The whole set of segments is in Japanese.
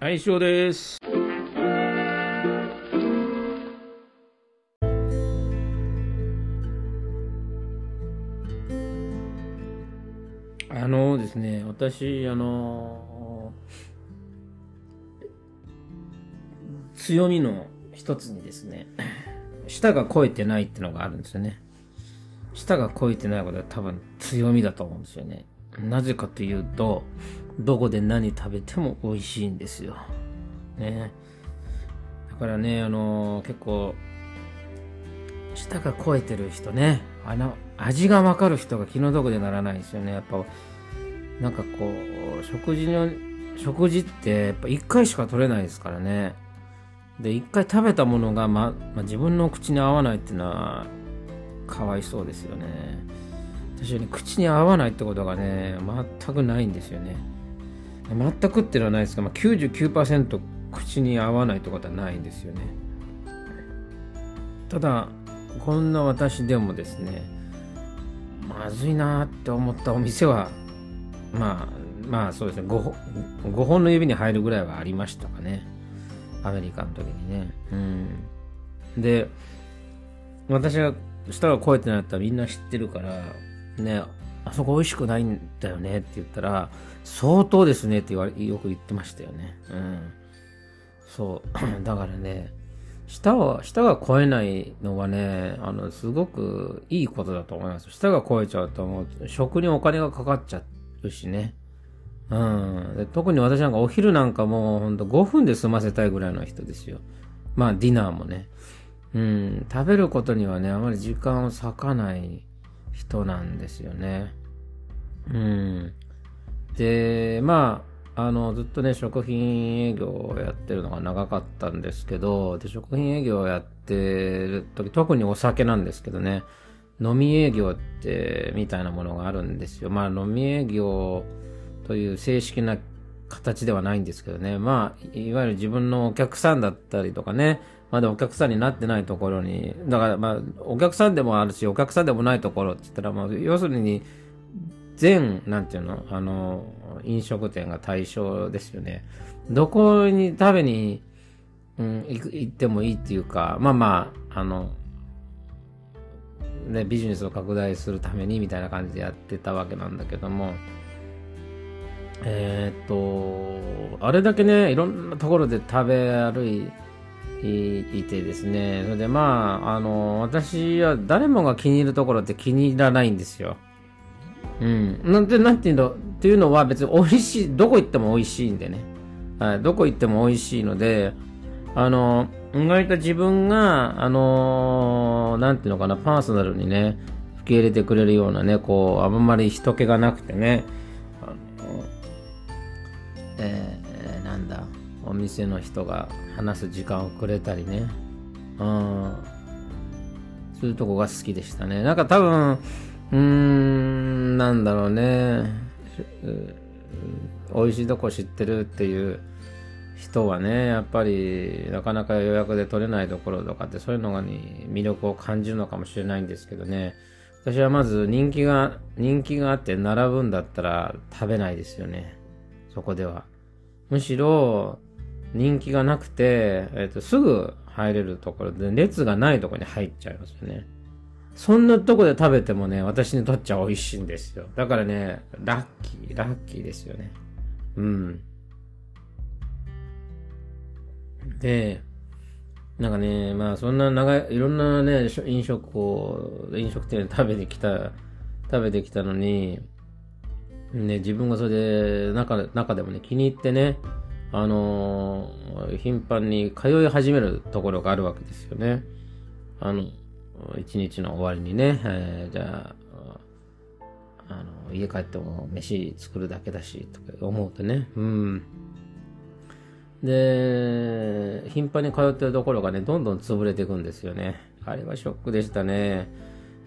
はい、以上です。あのですね、私、あの、強みの一つにですね、舌が肥えてないってのがあるんですよね。舌が肥えてないことは多分強みだと思うんですよね。なぜかというと、どこで何食べても美味しいんですよ。ね。だからね、あの結構、舌が肥えてる人ね、あの、味がわかる人が気の毒でならないですよね。やっぱ、なんかこう、食事の、食事ってやっぱ一回しか取れないですからね。で、一回食べたものが、ま、ま自分の口に合わないっていうのは、かわいそうですよね。私はね、口に合わないってことがね、全くないんですよね。全くっていうのはないですが、まあ、99%口に合わないってことはないんですよね。ただ、こんな私でもですね、まずいなって思ったお店は、まあ、まあそうですね5本、5本の指に入るぐらいはありましたかね。アメリカの時にね。うん。で、私が舌が肥えてなったらみんな知ってるから、ね、あそこ美味しくないんだよねって言ったら、相当ですねって言われ、よく言ってましたよね。うん。そう。だからね、舌は、舌が超えないのはね、あの、すごくいいことだと思います。舌が超えちゃうともう、食にお金がかかっちゃうしね。うん。で特に私なんかお昼なんかもうほんと5分で済ませたいぐらいの人ですよ。まあディナーもね。うん。食べることにはね、あまり時間を割かない人なんですよね。うん。で、まあ、あの、ずっとね、食品営業をやってるのが長かったんですけど、で、食品営業をやってる時、特にお酒なんですけどね、飲み営業って、みたいなものがあるんですよ。まあ、飲み営業という正式な形ではないんですけどね。まあ、いわゆる自分のお客さんだったりとかね、まだお客さんになってないところに、だからまあ、お客さんでもあるし、お客さんでもないところって言ったら、まあ、要するに、全、なんていうの、あの、飲食店が対象ですよね。どこに食べに、うん、行く行ってもいいっていうか、まあまあ、あの、ね、ビジネスを拡大するためにみたいな感じでやってたわけなんだけども、えーっと、あれだけね、いろんなところで食べ歩いいてですね、それでまあ、あの、私は誰もが気に入るところって気に入らないんですよ。うん。なんて、なんていうの、っていうのは別に美味しい、どこ行っても美味しいんでね。はい、どこ行っても美味しいので、あの、意外と自分が、あの、なんていうのかな、パーソナルにね、受け入れてくれるようなね、こう、あんまり人気がなくてね、お店の人が話す時間をくれたりね、うん、そういうとこが好きでしたね。なんか多分、うーん、なんだろうね、美味しいとこ知ってるっていう人はね、やっぱりなかなか予約で取れないところとかってそういうのに魅力を感じるのかもしれないんですけどね。私はまず人気が、人気があって並ぶんだったら食べないですよね。そこでは。むしろ人気がなくて、えっ、と、すぐ入れるところで列がないところに入っちゃいますよね。そんなとこで食べてもね、私にとっちゃ美味しいんですよ。だからね、ラッキー、ラッキーですよね。うん。で、なんかね、まあそんな長い、いろんなね、飲食を、飲食店で食べてきた、食べてきたのに、ね、自分がそれで、中、中でもね、気に入ってね、あのー頻繁に通い始めるところがあるわけですよね。あの、一日の終わりにね、えーじゃあ、あの、家帰っても飯作るだけだし、とか思うとね、うん。で、頻繁に通ってるところがね、どんどん潰れていくんですよね。あれはショックでしたね。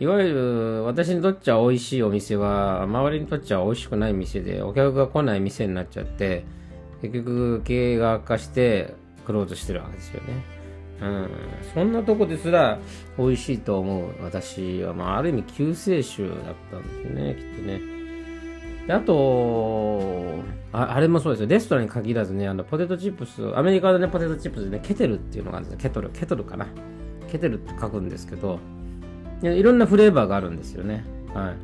いわゆる、私にとっちゃ美味しいお店は、周りにとっちゃ美味しくない店で、お客が来ない店になっちゃって、結局経営が悪化して、クローズしてるわけですよね。うん。そんなとこですら、美味しいと思う私は、まあ、ある意味救世主だったんですよね、きっとね。であとあ、れもそうですよ。レストランに限らずね、あのポテトチップス、アメリカでね、ポテトチップスでね、ケテルっていうのがあるんですケトル、ケトルかな。ケテルって書くんですけど、いろんなフレーバーがあるんですよね。はい。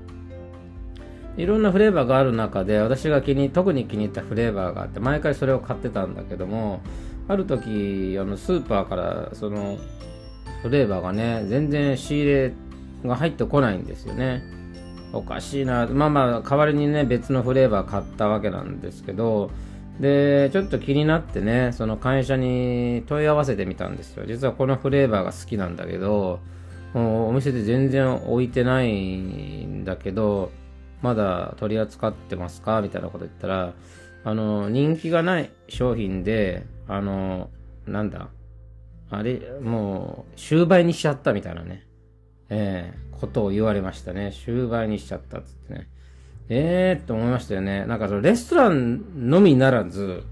いろんなフレーバーがある中で、私が気に、特に気に入ったフレーバーがあって、毎回それを買ってたんだけども、ある時、あのスーパーから、その、フレーバーがね、全然仕入れが入ってこないんですよね。おかしいな。まあまあ、代わりにね、別のフレーバー買ったわけなんですけど、で、ちょっと気になってね、その会社に問い合わせてみたんですよ。実はこのフレーバーが好きなんだけど、もうお店で全然置いてないんだけど、まだ取り扱ってますか？みたいなこと言ったら、あの、人気がない商品で、あの、なんだ、あれ、もう、終売にしちゃったみたいなね、ええー、ことを言われましたね。終売にしちゃったっつってね。ええー、って思いましたよね。なんかそのレストランのみならず、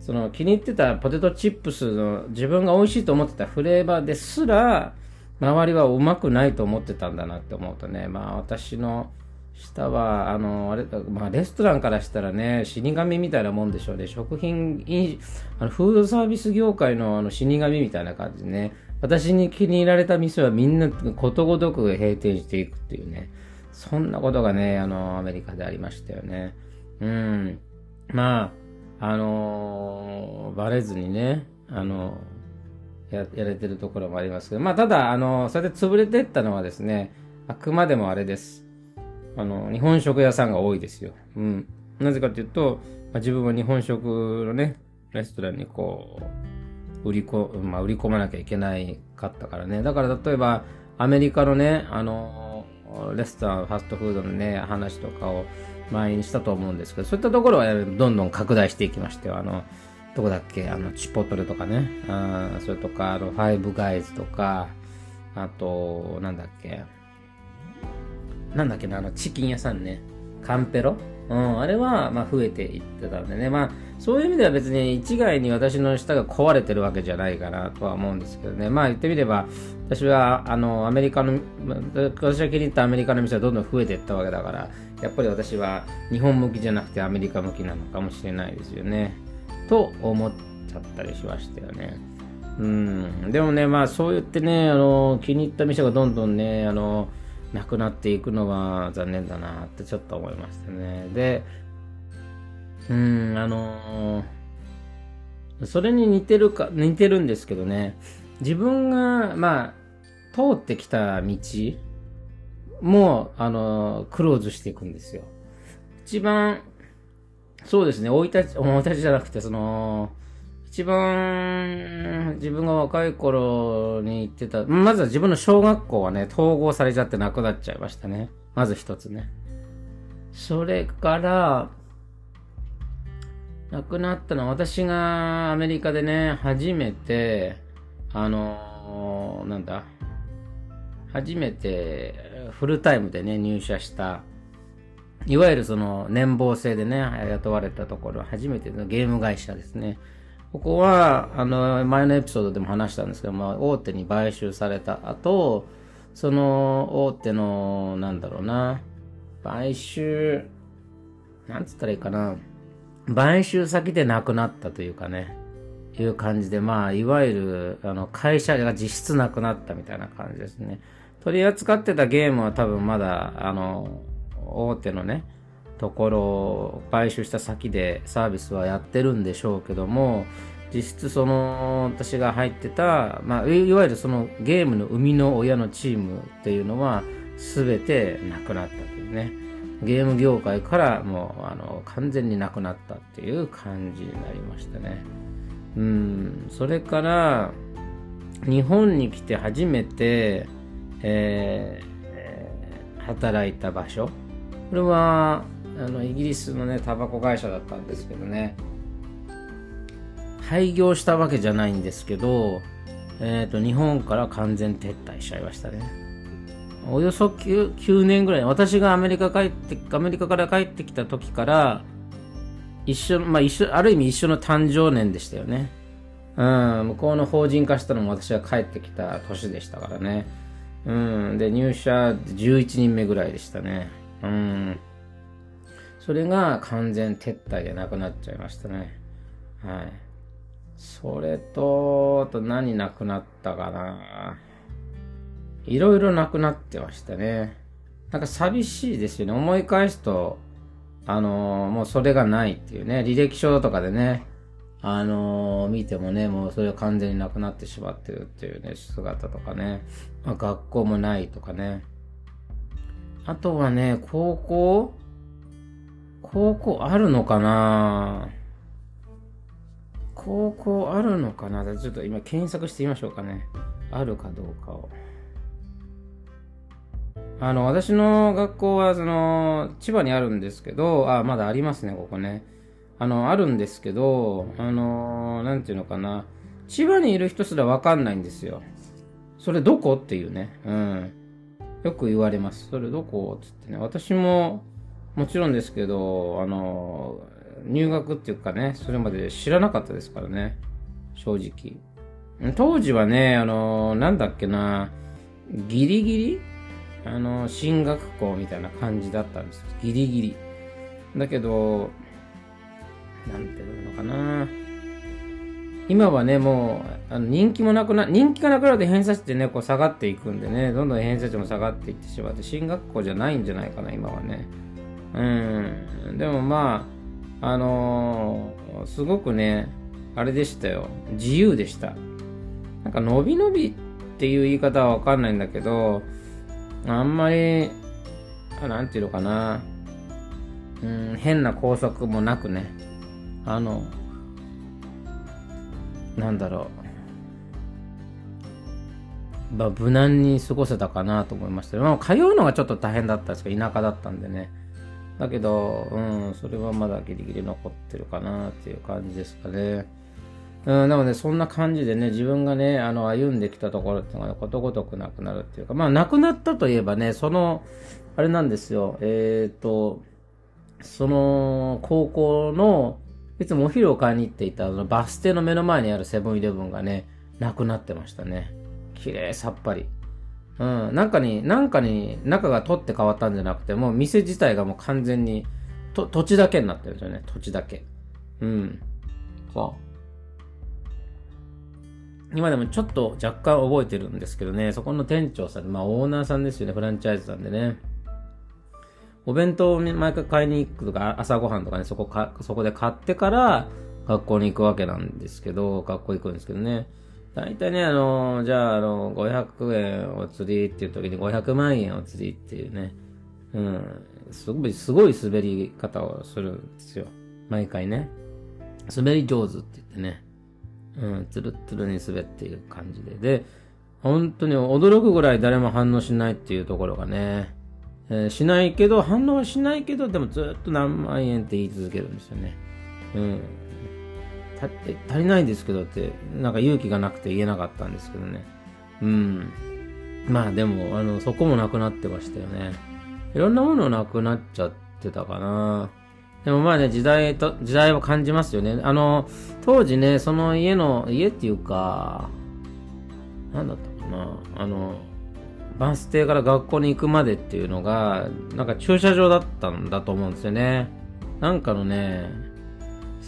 その気に入ってたポテトチップスの自分が美味しいと思ってたフレーバーですら、周りはうまくないと思ってたんだなって思うとね、まあ私の下は、あの、あれ、まあレストランからしたらね、死神みたいなもんでしょうね。食品、あのフードサービス業界のあの死神みたいな感じでね、私に気に入られた店はみんなことごとく閉店していくっていうね、そんなことがね、あの、アメリカでありましたよね。うん。まあ、あのー、バレずにね、あのや、やれてるところもありますけど、まあ、ただ、あの、それで潰れてったのはですね、あくまでもあれです。あの、日本食屋さんが多いですよ。うん。なぜかというと、まあ、自分は日本食のね、レストランにこう、売りこ、まあ、売り込まなきゃいけないかったからね。だから例えば、アメリカのね、あの、レストラン、ファストフードのね、話とかを前にしたと思うんですけど、そういったところはどんどん拡大していきましてあの、どこだっけあの、チポトレとかね。あそれとか、あの、ファイブガイズとか、あと、なんだっけなんだっけな、あの、チキン屋さんね。カンペロ？うん、あれは、まあ、増えていってたんでね。まあ、そういう意味では別に一概に私の舌が壊れてるわけじゃないかなとは思うんですけどね。まあ、言ってみれば、私は、あの、アメリカの、私が気に入ったアメリカの店はどんどん増えていったわけだから、やっぱり私は日本向きじゃなくてアメリカ向きなのかもしれないですよね。と思っちゃったりしましたよね。うん。でもね、まあそう言ってね、あの、気に入った店がどんどんね、あの、なくなっていくのは残念だなってちょっと思いましたね。で、うん、あのそれに似てるか、似てるんですけどね、自分が、まあ、通ってきた道も、あのクローズしていくんですよ。一番そうですね、生い立ち、生い立ちじゃなくて、その、一番自分が若い頃に行ってた、まずは自分の小学校はね、統合されちゃってなくなっちゃいましたね。まず一つね。それから、亡くなったのは私がアメリカでね、初めて、あの、なんだ、初めてフルタイムでね、入社したいわゆるその年俸制でね、雇われたところ、初めてのゲーム会社ですね。ここは、あの、前のエピソードでも話したんですけど、まあ、大手に買収された後、その大手の、なんだろうな、買収、なんつったらいいかな、買収先でなくなったというかね、いう感じで、まあ、いわゆる、あの、会社が実質なくなったみたいな感じですね。取り扱ってたゲームは多分まだ、あの、大手のねところを買収した先でサービスはやってるんでしょうけども実質その私が入ってた、まあ、いわゆるそのゲームの生みの親のチームっていうのは全てなくなったというね。ゲーム業界からもうあの完全になくなったっていう感じになりましたね。うん。それから日本に来て初めて、えー、働いた場所。これはあのイギリスのねタバコ会社だったんですけどね。廃業したわけじゃないんですけど、えーと、日本から完全撤退しちゃいましたね。およそ 9, 9年ぐらい私がアメリカ帰ってアメリカから帰ってきた時から一緒まあ一緒ある意味一緒の誕生年でしたよね。うん向こうの法人化したのも私が帰ってきた年でしたからね。うんで入社11人目ぐらいでしたね。うん。それが完全撤退でなくなっちゃいましたね。はい。それと、と何なくなったかな。いろいろなくなってましたね。なんか寂しいですよね。思い返すと、あのー、もうそれがないっていうね、履歴書とかでね、あのー、見てもね、もうそれは完全になくなってしまってるっていうね、姿とかね、まあ、学校もないとかね。あとはね、高校高校あるのかな？高校あるのかな？ちょっと今検索してみましょうかね。あるかどうかを。あの、私の学校は、その、千葉にあるんですけど、あ、まだありますね、ここね。あの、あるんですけど、あの、なんていうのかな。千葉にいる人すらわかんないんですよ。それどこ？っていうね。うん。よく言われます。それどこ？つってね。私も、もちろんですけど、あの、入学っていうかね、それまで知らなかったですからね。正直。当時はね、あの、なんだっけな、ギリギリあの、進学校みたいな感じだったんですギリギリ。だけど、なんていうのかな。今はね、もう、あの人気もなくな、人気がなくなると偏差値ってね、こう下がっていくんでね、どんどん偏差値も下がっていってしまって、進学校じゃないんじゃないかな、今はね。うん。でもまあ、あのー、すごくね、あれでしたよ。自由でした。なんか、伸び伸びっていう言い方はわかんないんだけど、あんまり、なんていうのかな、うん、変な拘束もなくね、あの、なんだろう、まあ、無難に過ごせたかなと思いました。まあ、通うのがちょっと大変だったんですけど、田舎だったんでね。だけど、うん、それはまだギリギリ残ってるかなっていう感じですかね。うん、でもね、そんな感じでね、自分がね、あの、歩んできたところっていうのが、ね、ことごとくなくなるっていうか、まあ、なくなったといえばね、その、あれなんですよ、えっ、ー、と、その、高校の、いつもお昼を買いに行っていた、あの、バス停の目の前にあるセブンイレブンがね、なくなってましたね。綺麗さっぱり。うん、なんかに、なんかに中が取って変わったんじゃなくて、もう店自体がもう完全に、と、土地だけになってるんですよね、土地だけ。うん。そう。今でもちょっと若干覚えてるんですけどね、そこの店長さん、まあオーナーさんですよね、フランチャイズさんでね。お弁当を毎回買いに行くとか、朝ごはんとかね、そこか、そこで買ってから学校に行くわけなんですけど、学校行くんですけどね。大体ね、あの、じゃあ、あの、500円お釣りっていう時に500万円お釣りっていうね、うん、すごい、すごい滑り方をするんですよ。毎回ね。滑り上手って言ってね。うん、つるつるに滑っている感じで。で、本当に驚くぐらい誰も反応しないっていうところがね、えー、しないけど、反応はしないけど、でもずっと何万円って言い続けるんですよね。うん。足りないんですけどって、なんか勇気がなくて言えなかったんですけどね。うん。まあでも、あの、そこもなくなってましたよね。いろんなものなくなっちゃってたかな。でもまあね、時代と、時代を感じますよね。あの、当時ね、その家の、家っていうか、なんだったかな、あの、バス停から学校に行くまでっていうのが、なんか駐車場だったんだと思うんですよね。なんかのね、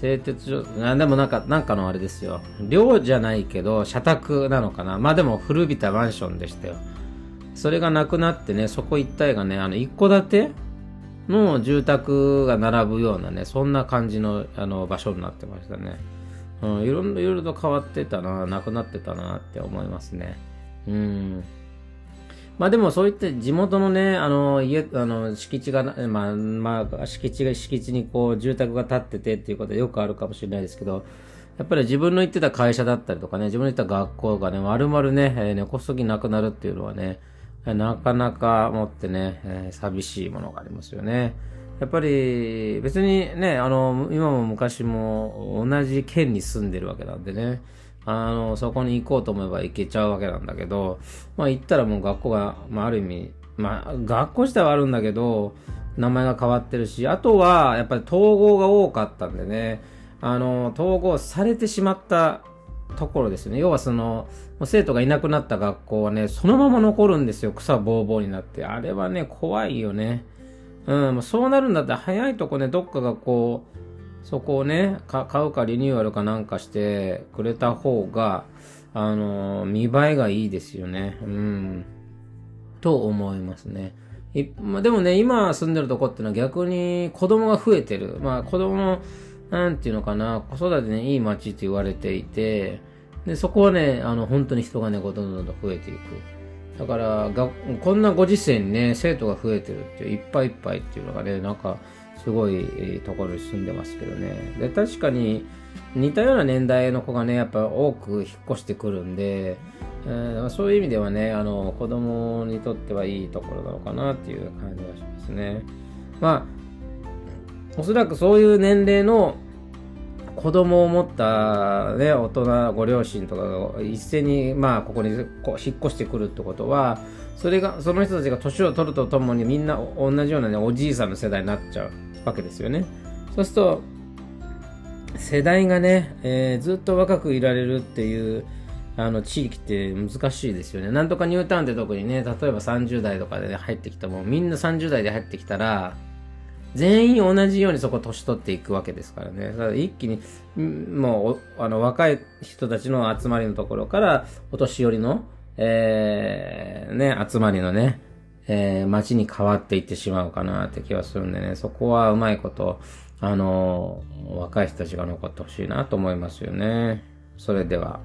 製鉄所、あでもなんか、なんかのあれですよ。寮じゃないけど、社宅なのかな。まあでも古びたマンションでしたよ。それがなくなってね、そこ一帯がね、あの、一戸建ての住宅が並ぶようなね、そんな感じのあの場所になってましたね。うん、いろいろと変わってたな、なくなってたなって思いますね。うん。まあでもそういって地元のね、あの、家、あの、敷地が、まあ、まあ、敷地が、敷地にこう、住宅が建っててっていうことはよくあるかもしれないですけど、やっぱり自分の行ってた会社だったりとかね、自分の行った学校がね、丸々ね、えー、根こそぎなくなるっていうのはね、なかなか持ってね、えー、寂しいものがありますよね。やっぱり別にね、あの、今も昔も同じ県に住んでるわけなんでね、あの、そこに行こうと思えば行けちゃうわけなんだけど、まあ行ったらもう学校が、まあある意味、まあ学校自体はあるんだけど、名前が変わってるし、あとはやっぱり統合が多かったんでね、あの、統合されてしまったところですね。要はその、生徒がいなくなった学校はね、そのまま残るんですよ。草ぼうぼうになって。あれはね、怖いよね。うん、そうなるんだったら早いとこね、どっかがこう、そこをね、買うかリニューアルかなんかしてくれた方が、あのー、見栄えがいいですよね。うん。と思いますね。まあ、でもね、今住んでるとこってのは逆に子供が増えてる。まあ子供の、なんていうのかな、子育てね、いい街って言われていて、で、そこはね、あの、本当に人がね、どんどんどんどん増えていく。だからが、こんなご時世にね、生徒が増えてるっていう、いっぱいいっぱいっていうのがね、なんか、すごいところに住んでますけどね。で、確かに、似たような年代の子がね、やっぱ多く引っ越してくるんで、えー、そういう意味ではね、あの、子供にとってはいいところなのかなっていう感じがしますね。まあ、おそらくそういう年齢の子供を持ったね、大人、ご両親とかが一斉に、まあ、ここにこう引っ越してくるってことは、それが、その人たちが年を取るとともにみんな同じようなね、おじいさんの世代になっちゃうわけですよね。そうすると、世代がね、えー、ずっと若くいられるっていうあの地域って難しいですよね。なんとかニュータウンって特にね、例えば30代とかでね入ってきたもん、みんな30代で入ってきたら、全員同じようにそこ年取っていくわけですからね。だから一気に、もう、あの、若い人たちの集まりのところから、お年寄りの、えー、ね、集まりのね、えー、街に変わっていってしまうかなって気はするんでね、そこはうまいこと、あの、若い人たちが残ってほしいなと思いますよね。それでは。